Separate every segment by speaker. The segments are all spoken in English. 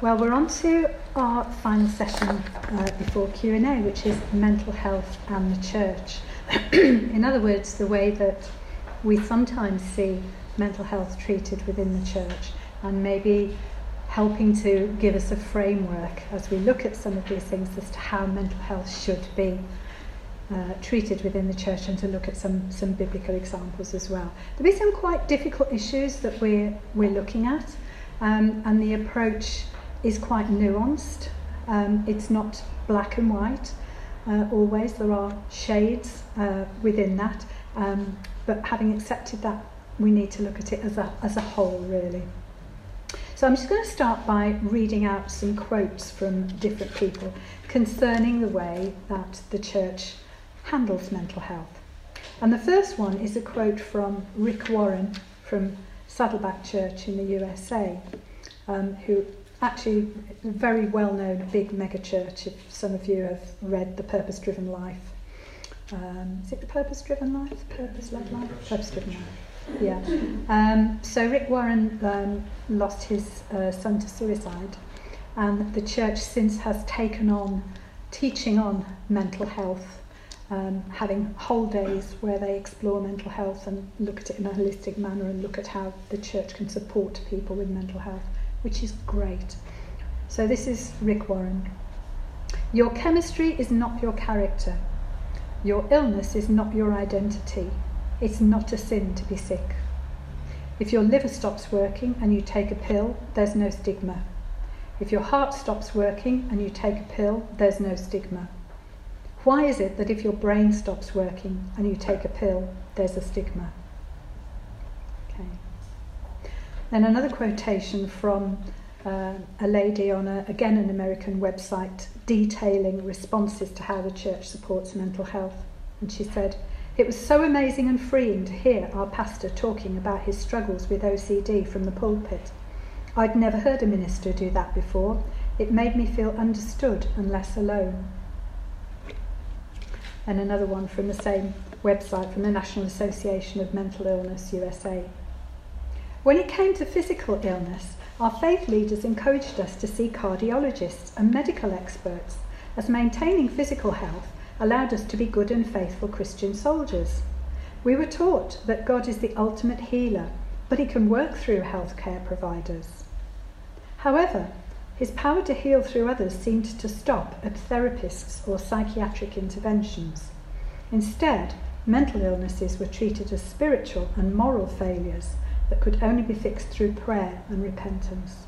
Speaker 1: Well, we're on to our final session uh, before Q&A, which is mental health and the church. In other words, the way that we sometimes see mental health treated within the church and maybe helping to give us a framework as we look at some of these things as to how mental health should be uh, treated within the church and to look at some, some biblical examples as well. There'll be some quite difficult issues that we're, we're looking at um, and the approach is quite nuanced. Um, it's not black and white. Uh, always there are shades uh, within that, um, but having accepted that, we need to look at it as a, as a whole, really. So I'm just going to start by reading out some quotes from different people concerning the way that the church handles mental health. And the first one is a quote from Rick Warren from Saddleback Church in the USA, um, who actually a very well known big mega church. If some of you have read The Purpose Driven Life, um, is it The Purpose Driven Life? Purpose Led Life? Purpose Driven Life. Yeah. Um, so Rick Warren um, lost his uh, son to suicide, and the church since has taken on teaching on mental health. Um, having whole days where they explore mental health and look at it in a holistic manner and look at how the church can support people with mental health which is great. So this is Rick Warren. Your chemistry is not your character. Your illness is not your identity. It's not a sin to be sick. If your liver stops working and you take a pill, there's no stigma. If your heart stops working and you take a pill, there's no stigma. Why is it that if your brain stops working and you take a pill, there's a stigma? Then another quotation from uh, a lady on a, again an American website detailing responses to how the church supports mental health. And she said, It was so amazing and freeing to hear our pastor talking about his struggles with OCD from the pulpit. I'd never heard a minister do that before. It made me feel understood and less alone. And another one from the same website from the National Association of Mental Illness USA. When it came to physical illness, our faith leaders encouraged us to see cardiologists and medical experts, as maintaining physical health allowed us to be good and faithful Christian soldiers. We were taught that God is the ultimate healer, but he can work through healthcare providers. However, his power to heal through others seemed to stop at therapists or psychiatric interventions. Instead, mental illnesses were treated as spiritual and moral failures that could only be fixed through prayer and repentance.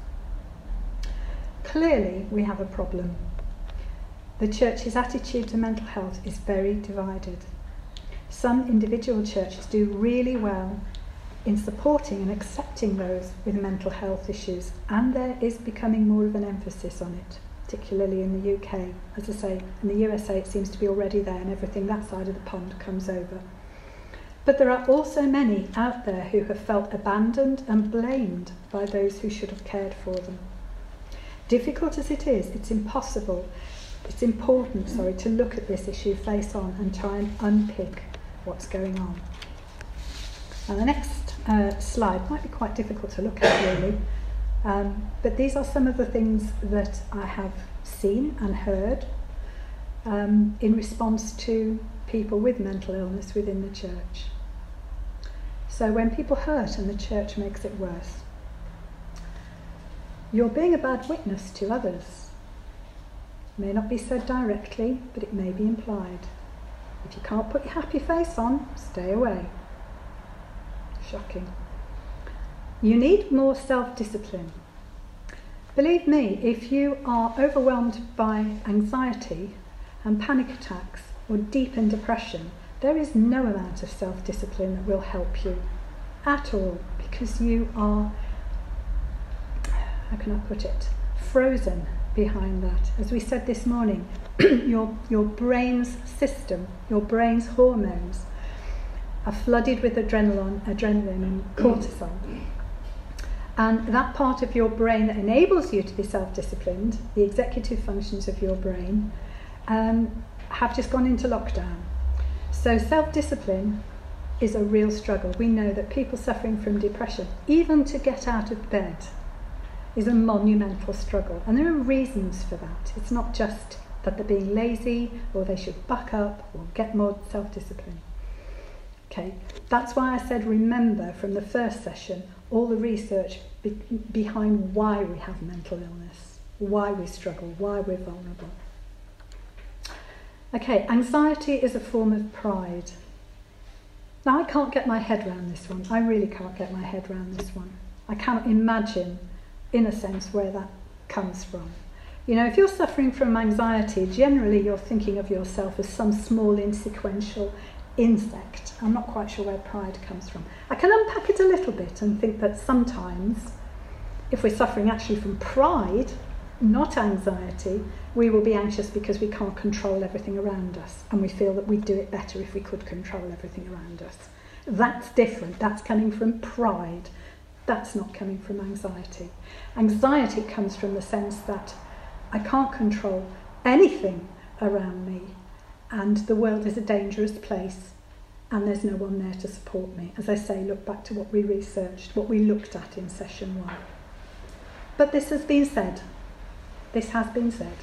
Speaker 1: Clearly, we have a problem. The church's attitude to mental health is very divided. Some individual churches do really well in supporting and accepting those with mental health issues, and there is becoming more of an emphasis on it, particularly in the UK. As I say, in the USA it seems to be already there, and everything that side of the pond comes over. But there are also many out there who have felt abandoned and blamed by those who should have cared for them. Difficult as it is, it's impossible, it's important, sorry, to look at this issue face on and try and unpick what's going on. Now, the next uh, slide might be quite difficult to look at, really, um, but these are some of the things that I have seen and heard um, in response to people with mental illness within the church. So when people hurt and the church makes it worse, you're being a bad witness to others. It may not be said directly, but it may be implied. If you can't put your happy face on, stay away. Shocking. You need more self discipline. Believe me, if you are overwhelmed by anxiety and panic attacks, or deep in depression, there is no amount of self discipline that will help you at all because you are, how can I put it, frozen behind that. As we said this morning, your, your brain's system, your brain's hormones are flooded with adrenaline, adrenaline and cortisol. And that part of your brain that enables you to be self disciplined, the executive functions of your brain, um, have just gone into lockdown. So self discipline is a real struggle. We know that people suffering from depression, even to get out of bed, is a monumental struggle. And there are reasons for that. It's not just that they're being lazy or they should buck up or get more self discipline. Okay, that's why I said remember from the first session all the research be- behind why we have mental illness, why we struggle, why we're vulnerable. Okay, anxiety is a form of pride. Now, I can't get my head around this one. I really can't get my head around this one. I cannot imagine, in a sense, where that comes from. You know, if you're suffering from anxiety, generally you're thinking of yourself as some small, insequential insect. I'm not quite sure where pride comes from. I can unpack it a little bit and think that sometimes, if we're suffering actually from pride, not anxiety, we will be anxious because we can't control everything around us and we feel that we'd do it better if we could control everything around us. That's different. That's coming from pride. That's not coming from anxiety. Anxiety comes from the sense that I can't control anything around me and the world is a dangerous place and there's no one there to support me. As I say, look back to what we researched, what we looked at in session one. But this has been said. This has been said.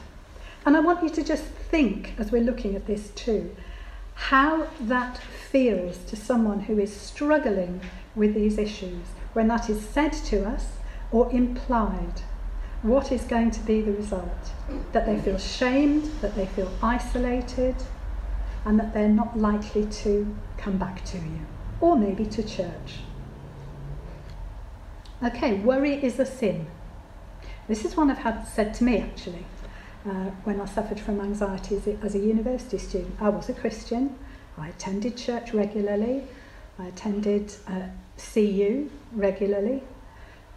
Speaker 1: And I want you to just think, as we're looking at this too, how that feels to someone who is struggling with these issues when that is said to us or implied. What is going to be the result? That they feel shamed, that they feel isolated, and that they're not likely to come back to you, or maybe to church. Okay, worry is a sin. This is one I've had said to me actually uh, when I suffered from anxiety as a, as a university student. I was a Christian, I attended church regularly, I attended uh, CU regularly,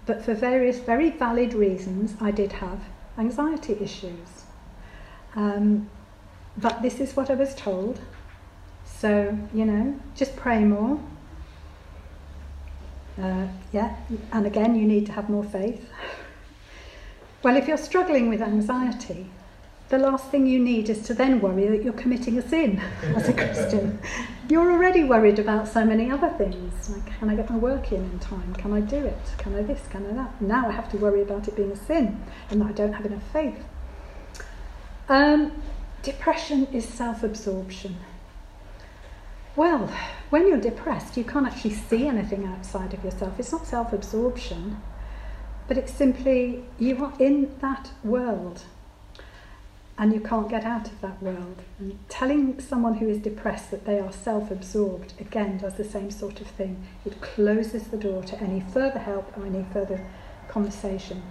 Speaker 1: but for various very valid reasons, I did have anxiety issues. Um, but this is what I was told. So, you know, just pray more. Uh, yeah, and again, you need to have more faith. well, if you're struggling with anxiety, the last thing you need is to then worry that you're committing a sin as a Christian. You're already worried about so many other things. Like, can I get my work in in time? Can I do it? Can I this? Can I that? Now I have to worry about it being a sin and that I don't have enough faith. Um, depression is self absorption. Well, when you're depressed, you can't actually see anything outside of yourself. It's not self absorption, but it's simply you are in that world and you can't get out of that world. And telling someone who is depressed that they are self absorbed, again, does the same sort of thing. It closes the door to any further help or any further conversation.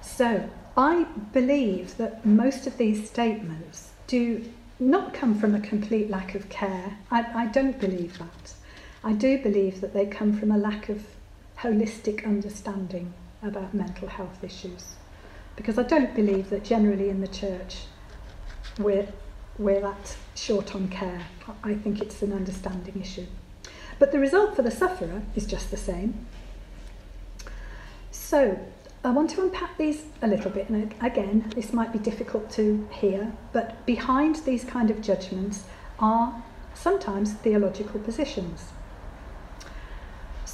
Speaker 1: So, I believe that most of these statements do not come from a complete lack of care. I, I don't believe that. I do believe that they come from a lack of holistic understanding about mental health issues because I don't believe that generally in the church we're, we're that short on care. I think it's an understanding issue. But the result for the sufferer is just the same. So I want to unpack these a little bit, and again, this might be difficult to hear, but behind these kind of judgments are sometimes theological positions.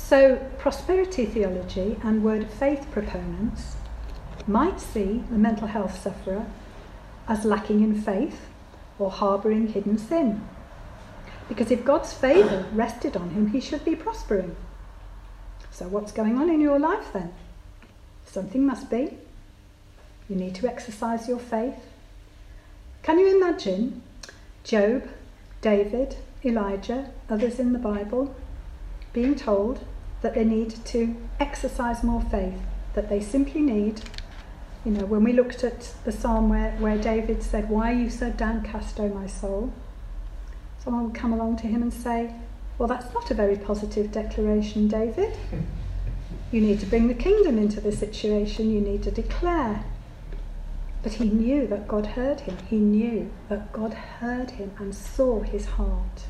Speaker 1: So, prosperity theology and word of faith proponents might see the mental health sufferer as lacking in faith or harbouring hidden sin. Because if God's favour rested on him, he should be prospering. So, what's going on in your life then? Something must be. You need to exercise your faith. Can you imagine Job, David, Elijah, others in the Bible being told that they need to exercise more faith, that they simply need you know, when we looked at the psalm where, where David said, Why are you so downcast, O my soul? Someone would come along to him and say, Well, that's not a very positive declaration, David. You need to bring the kingdom into the situation, you need to declare. But he knew that God heard him. He knew that God heard him and saw his heart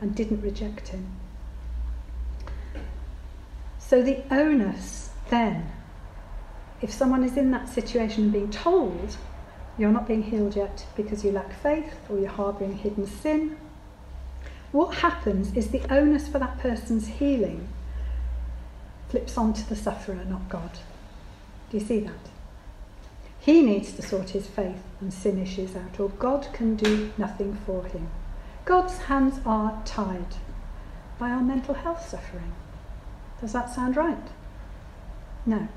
Speaker 1: and didn't reject him. So the onus then if someone is in that situation being told you're not being healed yet because you lack faith or you're harbouring hidden sin, what happens is the onus for that person's healing flips onto the sufferer, not God. Do you see that? He needs to sort his faith and sin issues out, or God can do nothing for him. God's hands are tied by our mental health suffering. Does that sound right? No.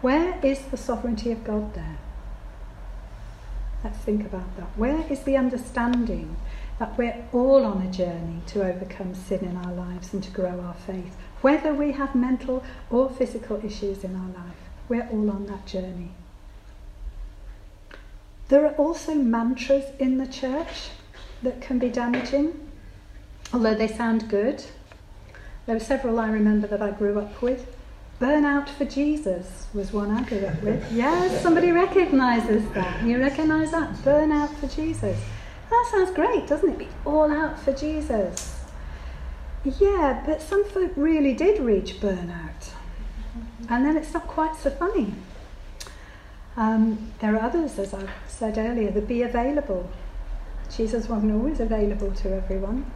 Speaker 1: Where is the sovereignty of God there? Let's think about that. Where is the understanding that we're all on a journey to overcome sin in our lives and to grow our faith? Whether we have mental or physical issues in our life, we're all on that journey. There are also mantras in the church that can be damaging, although they sound good. There were several I remember that I grew up with. Burnout for Jesus was one I grew up with. Yes, somebody recognises that. You recognise that? Burnout for Jesus. That sounds great, doesn't it? Be all out for Jesus. Yeah, but some folk really did reach burnout. And then it's not quite so funny. Um, there are others, as I said earlier, that be available. Jesus wasn't always available to everyone,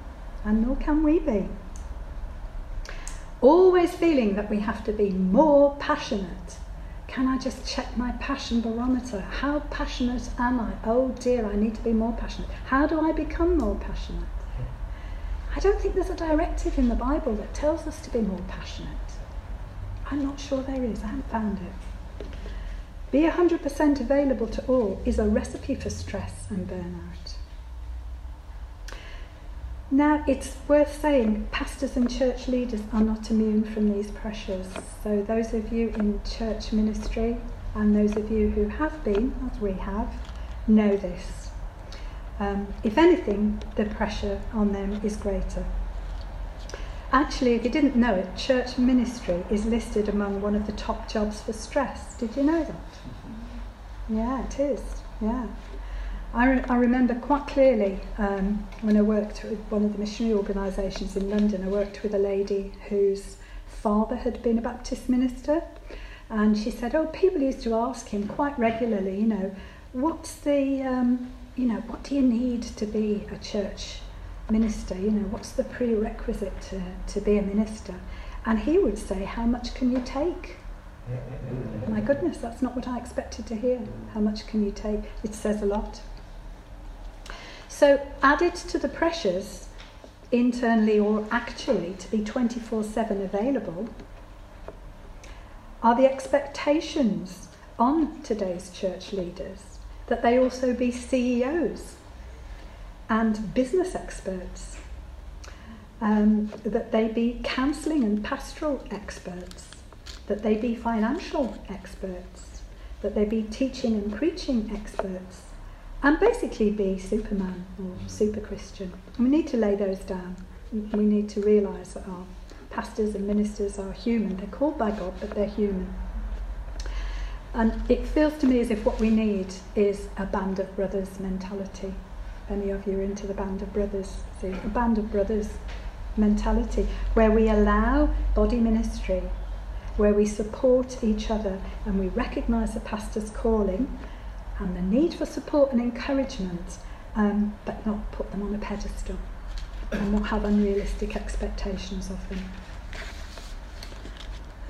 Speaker 1: and nor can we be. Always feeling that we have to be more passionate. Can I just check my passion barometer? How passionate am I? Oh dear, I need to be more passionate. How do I become more passionate? I don't think there's a directive in the Bible that tells us to be more passionate. I'm not sure there is, I haven't found it. Be 100% available to all is a recipe for stress and burnout. Now, it's worth saying pastors and church leaders are not immune from these pressures. So, those of you in church ministry and those of you who have been, as we have, know this. Um, if anything, the pressure on them is greater. Actually, if you didn't know it, church ministry is listed among one of the top jobs for stress. Did you know that? Yeah, it is. Yeah. I, re- I remember quite clearly um, when I worked with one of the missionary organisations in London, I worked with a lady whose father had been a Baptist minister. And she said, Oh, people used to ask him quite regularly, you know, what's the, um, you know, what do you need to be a church minister? You know, what's the prerequisite to, to be a minister? And he would say, How much can you take? My goodness, that's not what I expected to hear. How much can you take? It says a lot. So, added to the pressures, internally or actually, to be 24 7 available, are the expectations on today's church leaders that they also be CEOs and business experts, um, that they be counselling and pastoral experts, that they be financial experts, that they be teaching and preaching experts, and basically be Superman or super Christian. We need to lay those down. We need to realise that our pastors and ministers are human. They're called by God, but they're human. And it feels to me as if what we need is a band of brothers mentality. Any of you are into the band of brothers, see, a band of brothers mentality where we allow body ministry where we support each other and we recognise the pastor's calling and the need for support and encouragement, um, but not put them on a pedestal and not have unrealistic expectations of them.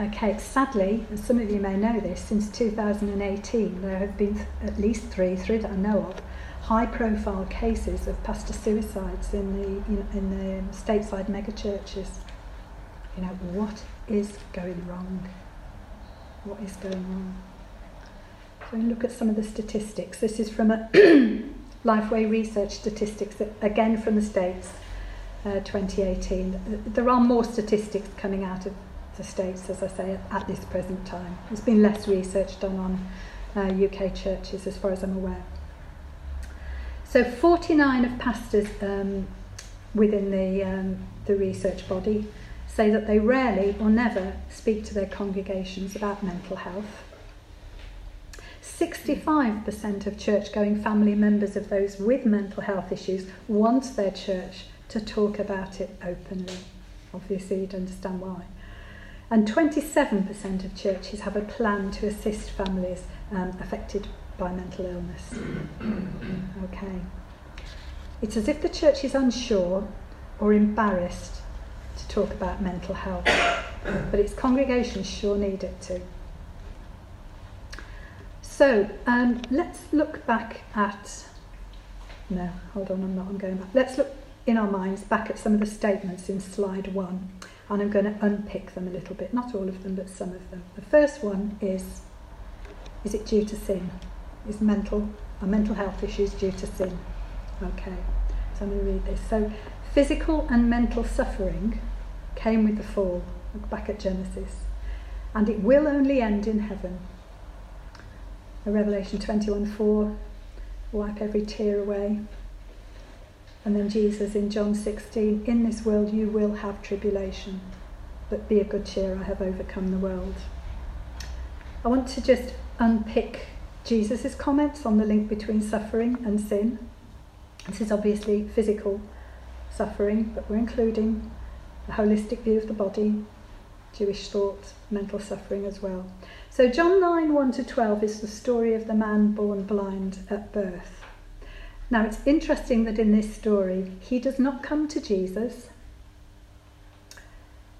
Speaker 1: Okay, sadly, and some of you may know this, since 2018 there have been at least three, three that I know of, high profile cases of pastor suicides in the, in the stateside megachurches. You know, what is going wrong? What is going on? We look at some of the statistics. This is from a Lifeway Research statistics, again from the States, uh, 2018. There are more statistics coming out of the States, as I say, at this present time. There's been less research done on uh, UK churches, as far as I'm aware. So 49 of pastors um, within the, um, the research body say that they rarely or never speak to their congregations about mental health. 65% of church going family members of those with mental health issues want their church to talk about it openly. Obviously, you'd understand why. And 27% of churches have a plan to assist families um, affected by mental illness. okay. It's as if the church is unsure or embarrassed to talk about mental health. but its congregations sure need it to. So um, let's look back at. No, hold on, I'm not, I'm going back. Let's look in our minds back at some of the statements in slide one, and I'm going to unpick them a little bit. Not all of them, but some of them. The first one is Is it due to sin? Is mental, are mental health issues due to sin? Okay, so I'm going to read this. So, physical and mental suffering came with the fall, look back at Genesis, and it will only end in heaven. Revelation 21:4, wipe every tear away. And then Jesus in John 16, in this world you will have tribulation, but be of good cheer, I have overcome the world. I want to just unpick Jesus' comments on the link between suffering and sin. This is obviously physical suffering, but we're including a holistic view of the body, Jewish thought, mental suffering as well. So, John 9 1 to 12 is the story of the man born blind at birth. Now, it's interesting that in this story, he does not come to Jesus.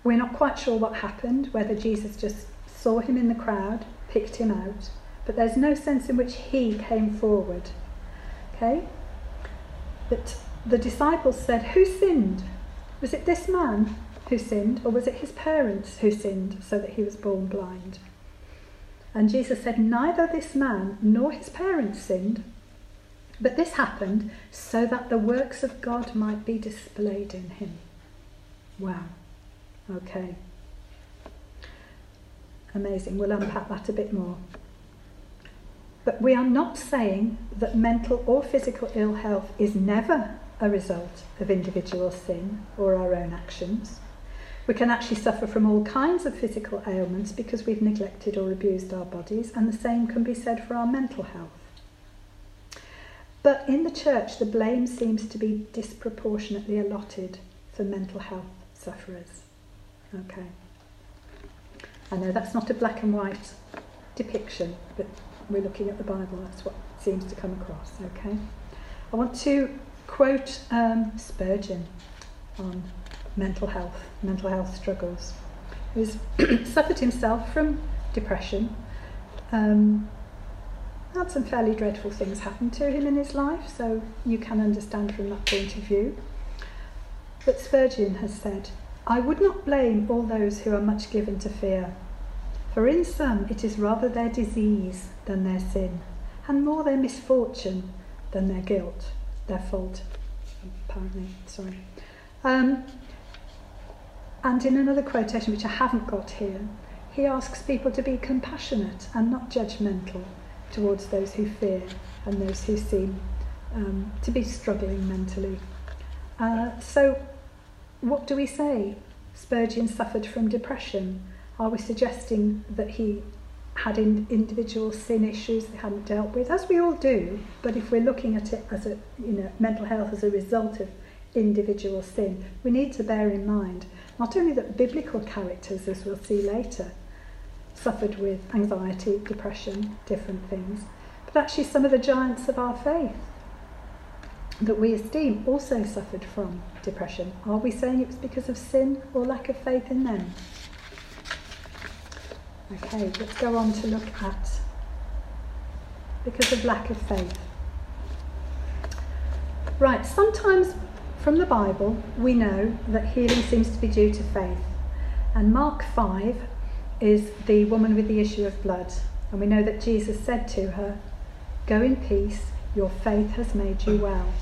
Speaker 1: We're not quite sure what happened, whether Jesus just saw him in the crowd, picked him out, but there's no sense in which he came forward. Okay? That the disciples said, Who sinned? Was it this man who sinned, or was it his parents who sinned so that he was born blind? And Jesus said, Neither this man nor his parents sinned, but this happened so that the works of God might be displayed in him. Wow. Okay. Amazing. We'll unpack that a bit more. But we are not saying that mental or physical ill health is never a result of individual sin or our own actions. We can actually suffer from all kinds of physical ailments because we've neglected or abused our bodies, and the same can be said for our mental health. But in the church, the blame seems to be disproportionately allotted for mental health sufferers. Okay. I know that's not a black and white depiction, but we're looking at the Bible, that's what seems to come across, okay? I want to quote um, Spurgeon on mental health, mental health struggles, who's suffered himself from depression, um, had some fairly dreadful things happen to him in his life, so you can understand from that point of view. But Spurgeon has said, I would not blame all those who are much given to fear, for in some it is rather their disease than their sin, and more their misfortune than their guilt, their fault, apparently, sorry. Um, and in another quotation, which I haven't got here, he asks people to be compassionate and not judgmental towards those who fear and those who seem um, to be struggling mentally. Uh, so, what do we say? Spurgeon suffered from depression. Are we suggesting that he had in, individual sin issues they hadn't dealt with, as we all do? But if we're looking at it as a, you know, mental health as a result of individual sin, we need to bear in mind not only that biblical characters, as we'll see later, suffered with anxiety, depression, different things, but actually some of the giants of our faith that we esteem also suffered from depression. Are we saying it was because of sin or lack of faith in them? Okay, let's go on to look at because of lack of faith. Right, sometimes from the Bible we know that healing seems to be due to faith. And Mark 5 is the woman with the issue of blood. And we know that Jesus said to her, Go in peace, your faith has made you well.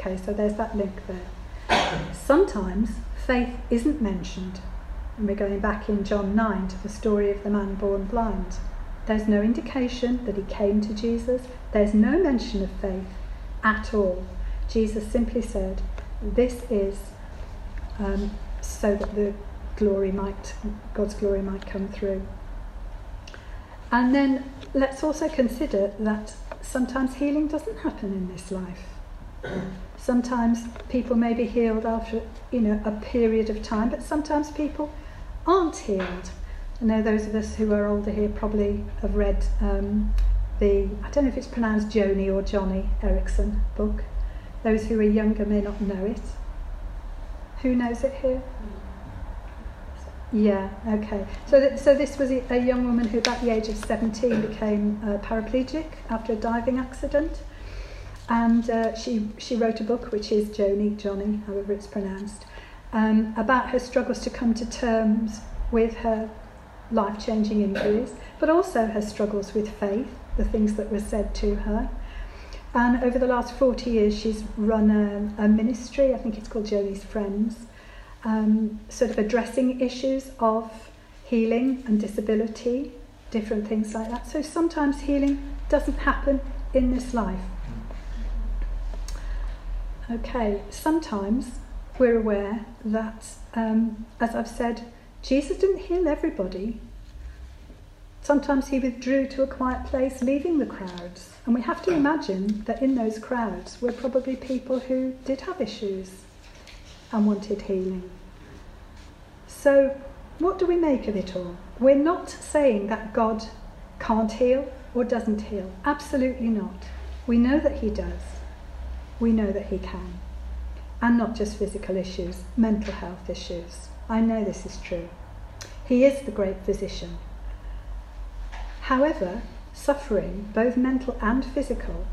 Speaker 1: Okay, so there's that link there. Sometimes faith isn't mentioned and we're going back in John 9 to the story of the man born blind. There's no indication that he came to Jesus, there's no mention of faith at all. Jesus simply said, This is um, so that the glory might, God's glory might come through. And then let's also consider that sometimes healing doesn't happen in this life. Sometimes people may be healed after, you know, a period of time, but sometimes people aren't healed. I know those of us who are older here probably have read um, the, I don't know if it's pronounced Joni or Johnny Eareckson book. Those who are younger may not know it. Who knows it here? Yeah, okay. So, th- so this was a young woman who, at the age of 17, became uh, paraplegic after a diving accident. And uh, she, she wrote a book, which is Joni, Johnny, however it's pronounced, um, about her struggles to come to terms with her life changing injuries, but also her struggles with faith, the things that were said to her. And over the last 40 years, she's run a, a ministry, I think it's called Joni's Friends, um, sort of addressing issues of healing and disability, different things like that. So sometimes healing doesn't happen in this life. Okay, sometimes we're aware that, um, as I've said, Jesus didn't heal everybody. Sometimes he withdrew to a quiet place, leaving the crowds. And we have to imagine that in those crowds were probably people who did have issues and wanted healing. So, what do we make of it all? We're not saying that God can't heal or doesn't heal. Absolutely not. We know that He does. We know that He can. And not just physical issues, mental health issues. I know this is true. He is the great physician. However, suffering, both mental and physical,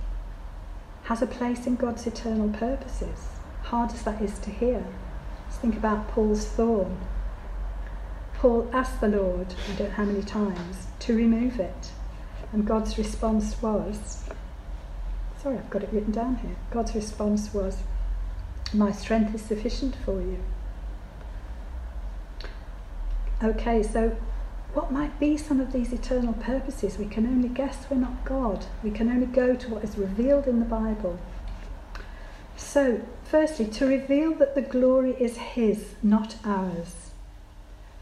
Speaker 1: has a place in God's eternal purposes, hard as that is to hear. Let's think about Paul's thorn. Paul asked the Lord, I don't know how many times, to remove it. And God's response was, sorry, I've got it written down here. God's response was, My strength is sufficient for you. Okay, so what might be some of these eternal purposes? We can only guess we're not God. We can only go to what is revealed in the Bible. So, firstly, to reveal that the glory is His, not ours.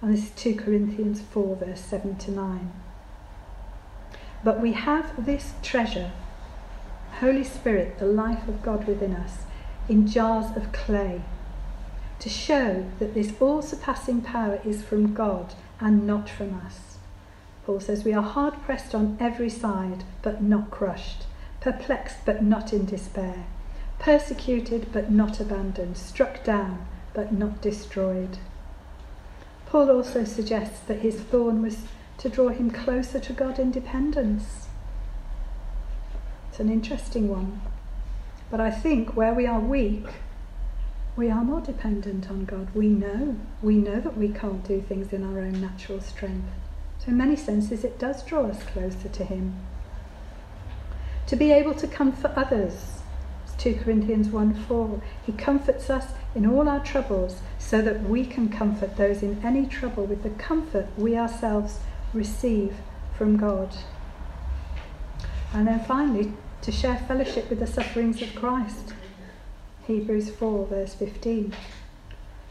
Speaker 1: And this is 2 Corinthians 4, verse 7 to 9. But we have this treasure, Holy Spirit, the life of God within us, in jars of clay to show that this all surpassing power is from God and not from us. Paul says, We are hard pressed on every side, but not crushed, perplexed, but not in despair, persecuted, but not abandoned, struck down, but not destroyed. Paul also suggests that his thorn was to draw him closer to God in dependence. It's an interesting one. But I think where we are weak, we are more dependent on God. We know. We know that we can't do things in our own natural strength. So, in many senses, it does draw us closer to Him. To be able to comfort others. 2 Corinthians 1 4. He comforts us in all our troubles so that we can comfort those in any trouble with the comfort we ourselves receive from God. And then finally, to share fellowship with the sufferings of Christ. Hebrews 4, verse 15.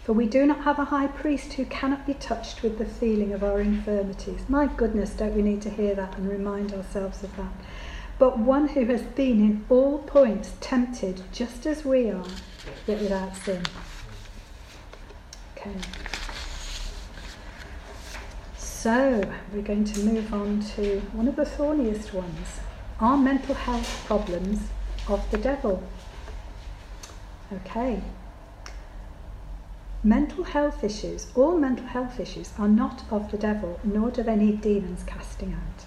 Speaker 1: For we do not have a high priest who cannot be touched with the feeling of our infirmities. My goodness, don't we need to hear that and remind ourselves of that? But one who has been in all points tempted just as we are, yet without sin. Okay. So, we're going to move on to one of the thorniest ones. our mental health problems of the devil? Okay. Mental health issues, all mental health issues, are not of the devil, nor do they need demons casting out.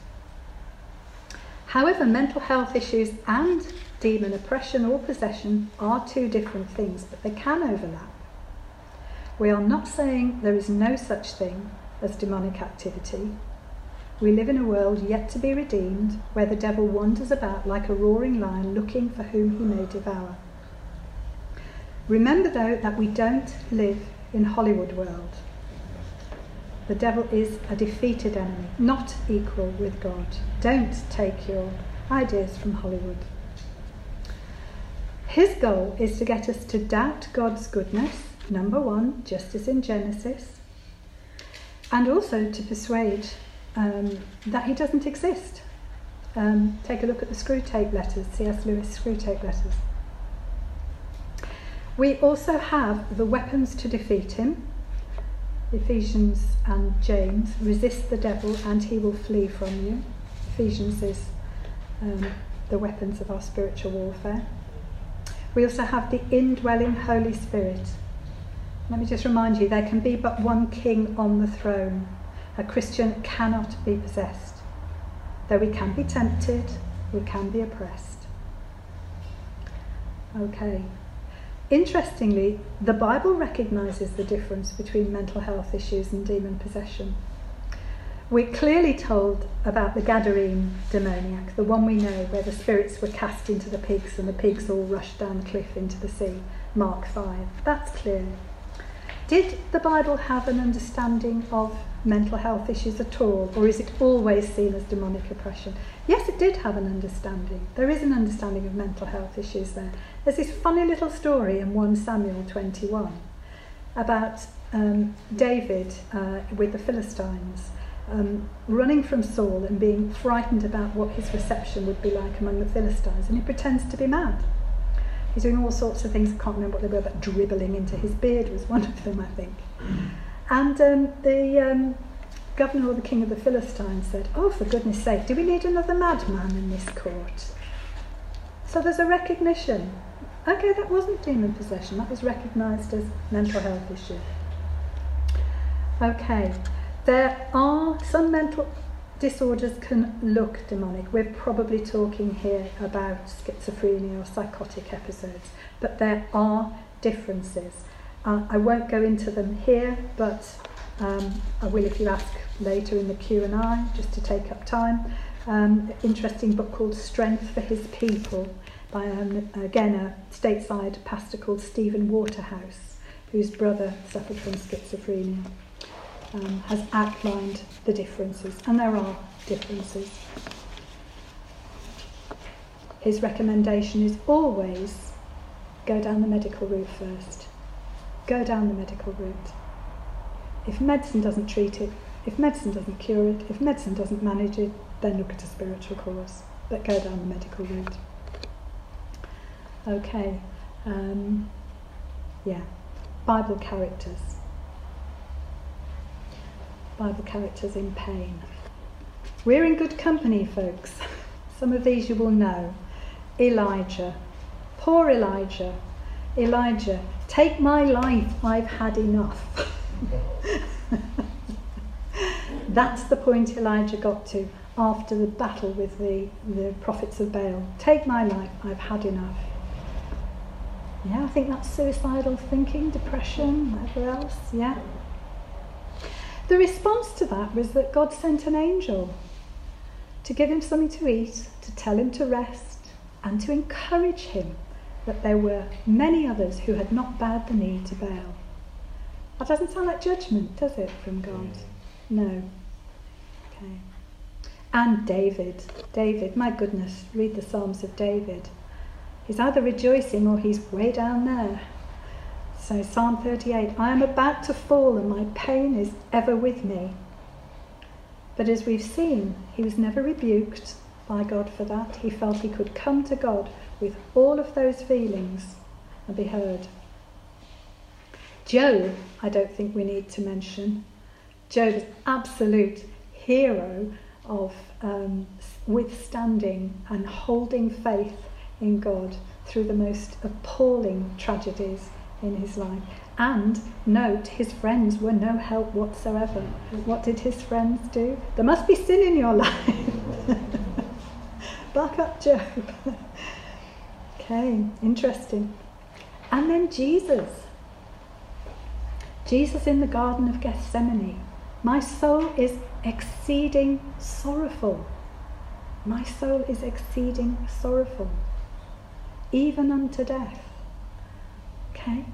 Speaker 1: However, mental health issues and demon oppression or possession are two different things, but they can overlap. We are not saying there is no such thing as demonic activity. We live in a world yet to be redeemed where the devil wanders about like a roaring lion looking for whom he may devour. Remember, though, that we don't live in Hollywood world. The devil is a defeated enemy, not equal with God. Don't take your ideas from Hollywood. His goal is to get us to doubt God's goodness, number one, just as in Genesis, and also to persuade um, that he doesn't exist. Um, take a look at the Screwtape letters, C.S. Lewis Screwtape letters. We also have the weapons to defeat him. Ephesians and James resist the devil and he will flee from you. Ephesians is um, the weapons of our spiritual warfare. We also have the indwelling Holy Spirit. Let me just remind you there can be but one king on the throne. A Christian cannot be possessed. Though we can be tempted, we can be oppressed. Okay. Interestingly, the Bible recognizes the difference between mental health issues and demon possession. We're clearly told about the Gadarene demoniac, the one we know where the spirits were cast into the pigs and the pigs all rushed down the cliff into the sea. Mark 5. That's clear. Did the Bible have an understanding of mental health issues at all, or is it always seen as demonic oppression? Yes, it did have an understanding. There is an understanding of mental health issues there. There's this funny little story in 1 Samuel 21 about um, David uh, with the Philistines. Um, running from Saul and being frightened about what his reception would be like among the Philistines, and he pretends to be mad. He's doing all sorts of things, I can't remember what they were, but dribbling into his beard was one of them, I think. And um, the um, governor or the king of the Philistines said, Oh, for goodness sake, do we need another madman in this court? So there's a recognition. Okay, that wasn't demon possession, that was recognised as mental health issue. Okay, there are some mental disorders can look demonic. We're probably talking here about schizophrenia or psychotic episodes, but there are differences. Uh, I won't go into them here, but um, I will if you ask later in the Q&A, just to take up time. Um, interesting book called Strength for His People by, um, again, a stateside pastor called Steven Waterhouse, whose brother suffered from schizophrenia um, has outlined the differences, and there are differences. His recommendation is always go down the medical route first. Go down the medical route. If medicine doesn't treat it, if medicine doesn't cure it, if medicine doesn't manage it, then look at a spiritual cause. But go down the medical route. Okay. Um, yeah. Bible characters. Bible characters in pain. We're in good company, folks. Some of these you will know. Elijah. Poor Elijah. Elijah, take my life, I've had enough. That's the point Elijah got to after the battle with the, the prophets of Baal. Take my life, I've had enough. Yeah, I think that's suicidal thinking, depression, whatever else. Yeah. The response to that was that God sent an angel to give him something to eat, to tell him to rest, and to encourage him that there were many others who had not bowed the knee to Baal. That doesn't sound like judgment, does it, from God? No. Okay. And David. David, my goodness, read the Psalms of David. He's either rejoicing or he's way down there. So, Psalm 38 I am about to fall, and my pain is ever with me. But as we've seen, he was never rebuked by God for that. He felt he could come to God with all of those feelings and be heard. Job, I don't think we need to mention. Job is absolute hero of um, withstanding and holding faith in God through the most appalling tragedies in his life. And note, his friends were no help whatsoever. What did his friends do? There must be sin in your life. Back up, Job. okay, interesting. And then Jesus. Jesus in the Garden of Gethsemane. My soul is exceeding sorrowful. My soul is exceeding sorrowful, even unto death. Okay?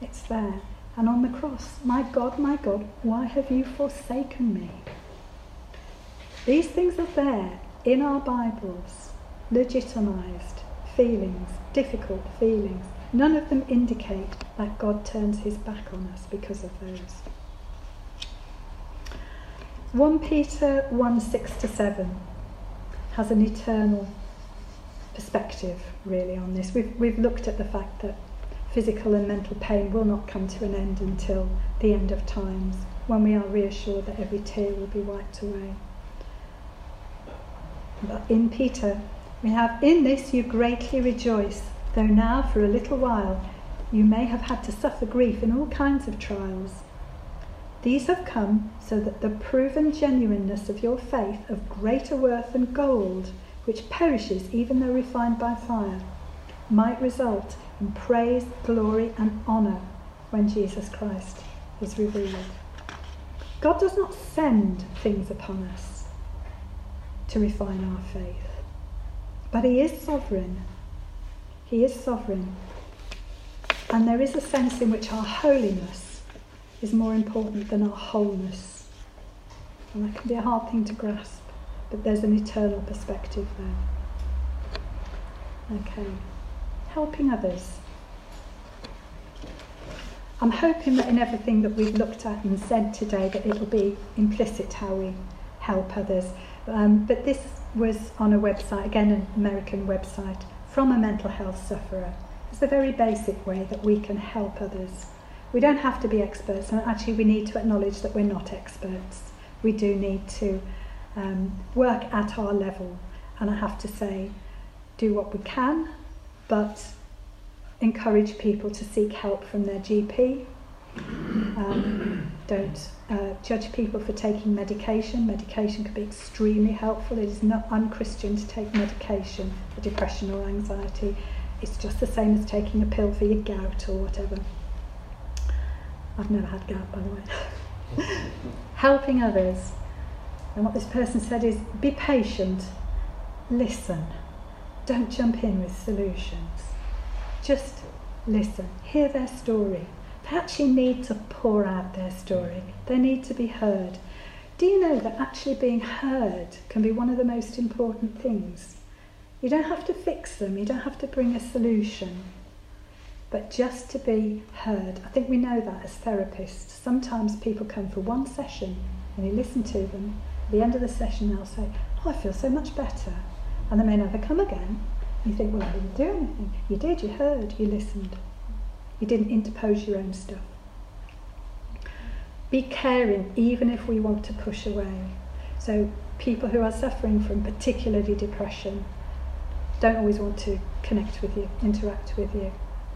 Speaker 1: It's there. And on the cross, my God, my God, why have you forsaken me? These things are there in our Bibles, legitimized feelings, difficult feelings. None of them indicate that God turns his back on us because of those. 1 Peter 1 6 to 7 has an eternal perspective, really, on this. We've, we've looked at the fact that physical and mental pain will not come to an end until the end of times, when we are reassured that every tear will be wiped away. But in Peter, we have, In this you greatly rejoice, though now for a little while you may have had to suffer grief in all kinds of trials. These have come so that the proven genuineness of your faith, of greater worth than gold, which perishes even though refined by fire, might result in praise, glory, and honour when Jesus Christ is revealed. God does not send things upon us to refine our faith, but He is sovereign. He is sovereign. And there is a sense in which our holiness is more important than our wholeness. And that can be a hard thing to grasp, but there's an eternal perspective there. Okay. Helping others. I'm hoping that in everything that we've looked at and said today that it'll be implicit how we help others. Um, but this was on a website, again an American website, from a mental health sufferer. It's a very basic way that we can help others. We don't have to be experts, and actually we need to acknowledge that we're not experts. We do need to um, work at our level, and I have to say, do what we can, but encourage people to seek help from their GP. Um, don't uh, judge people for taking medication. Medication can be extremely helpful. It is not unchristian to take medication for depression or anxiety. It's just the same as taking a pill for your gout or whatever. I've never had gout, by the way. Helping others. And what this person said is be patient, listen, don't jump in with solutions. Just listen, hear their story. Actually need to pour out their story, they need to be heard. Do you know that actually being heard can be one of the most important things? You don't have to fix them, you don't have to bring a solution, but just to be heard. I think we know that as therapists. Sometimes people come for one session and you listen to them. At the end of the session, they'll say, Oh, I feel so much better. And they may never come again you think, well, I didn't do anything. You did, you heard, you listened. You didn't interpose your own stuff. Be caring, even if we want to push away. So, people who are suffering from particularly depression don't always want to connect with you, interact with you,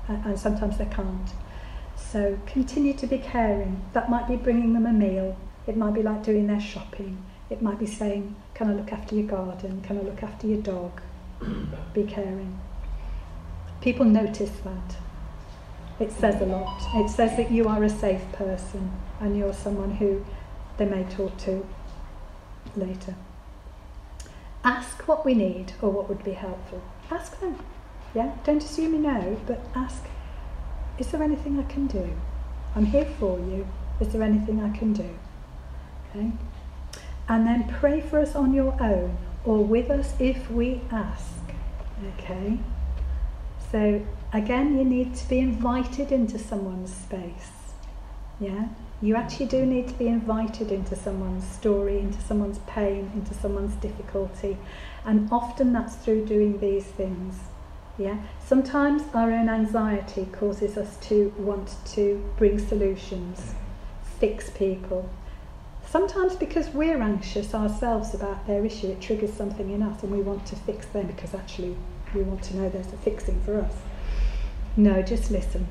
Speaker 1: and sometimes they can't. So, continue to be caring. That might be bringing them a meal, it might be like doing their shopping, it might be saying, Can I look after your garden? Can I look after your dog? be caring. People notice that. It says a lot. It says that you are a safe person and you're someone who they may talk to later. Ask what we need or what would be helpful. Ask them. Yeah? Don't assume you know, but ask, is there anything I can do? I'm here for you. Is there anything I can do? Okay? And then pray for us on your own or with us if we ask. Okay? So, again, you need to be invited into someone's space. Yeah? You actually do need to be invited into someone's story, into someone's pain, into someone's difficulty. And often that's through doing these things. Yeah? Sometimes our own anxiety causes us to want to bring solutions, fix people, Sometimes because we're anxious ourselves about their issue, it triggers something in us and we want to fix them because actually we want to know there's a fixing for us. No, just listen.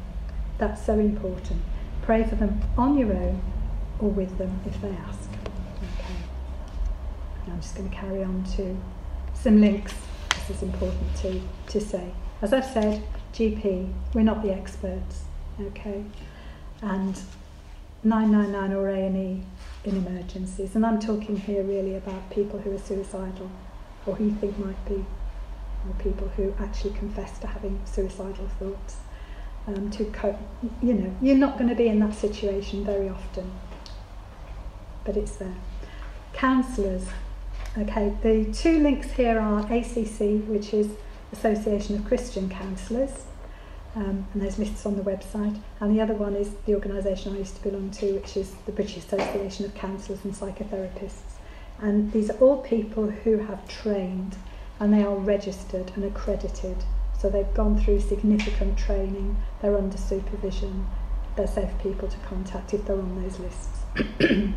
Speaker 1: That's so important. Pray for them on your own or with them if they ask. Okay. I'm just going to carry on to some links. This is important to, to say. As I've said, GP, we're not the experts, okay? And 999 or A&E in emergencies. And I'm talking here really about people who are suicidal or who you think might be, or people who actually confess to having suicidal thoughts. Um, to cope, you know, you're not going to be in that situation very often, but it's there. Counsellors, okay, the two links here are ACC, which is Association of Christian Counsellors, um, and there's lists on the website. And the other one is the organisation I used to belong to, which is the British Association of Counsellors and Psychotherapists. And these are all people who have trained and they are registered and accredited. So they've gone through significant training, they're under supervision, they're safe people to contact if they're on those lists.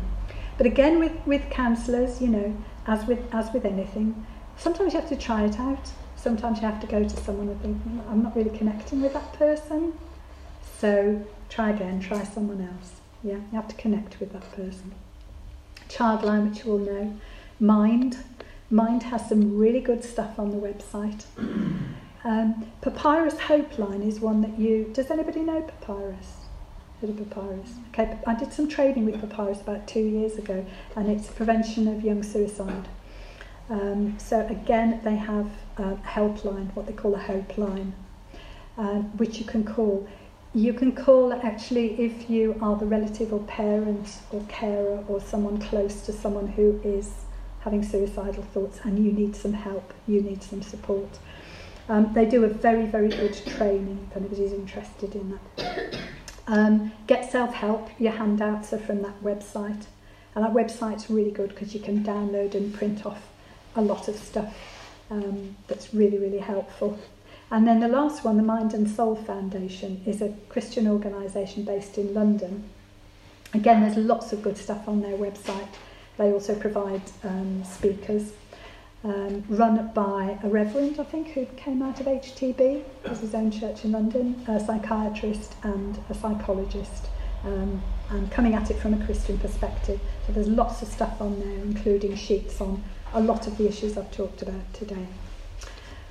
Speaker 1: but again, with, with counsellors, you know, as with, as with anything, sometimes you have to try it out sometimes you have to go to someone and think, hmm, I'm not really connecting with that person. So try again, try someone else. Yeah, you have to connect with that person. Childline, which you all know. Mind. Mind has some really good stuff on the website. Um, Papyrus Hopeline is one that you. Does anybody know Papyrus? Of Papyrus? Okay, I did some training with Papyrus about two years ago, and it's prevention of young suicide. Um, so again, they have a helpline, what they call a hope line, um, which you can call. You can call actually if you are the relative or parent or carer or someone close to someone who is having suicidal thoughts and you need some help, you need some support. Um, they do a very, very good training if anybody's interested in that. Um, get self-help, your handouts are from that website. And that website's really good because you can download and print off a lot of stuff um, that's really, really helpful. And then the last one, the Mind and Soul Foundation, is a Christian organisation based in London. Again, there's lots of good stuff on their website. They also provide um, speakers um, run by a reverend, I think, who came out of HTB, has his own church in London, a psychiatrist and a psychologist, um, and coming at it from a Christian perspective. So there's lots of stuff on there, including sheets on a lot of the issues I've talked about today.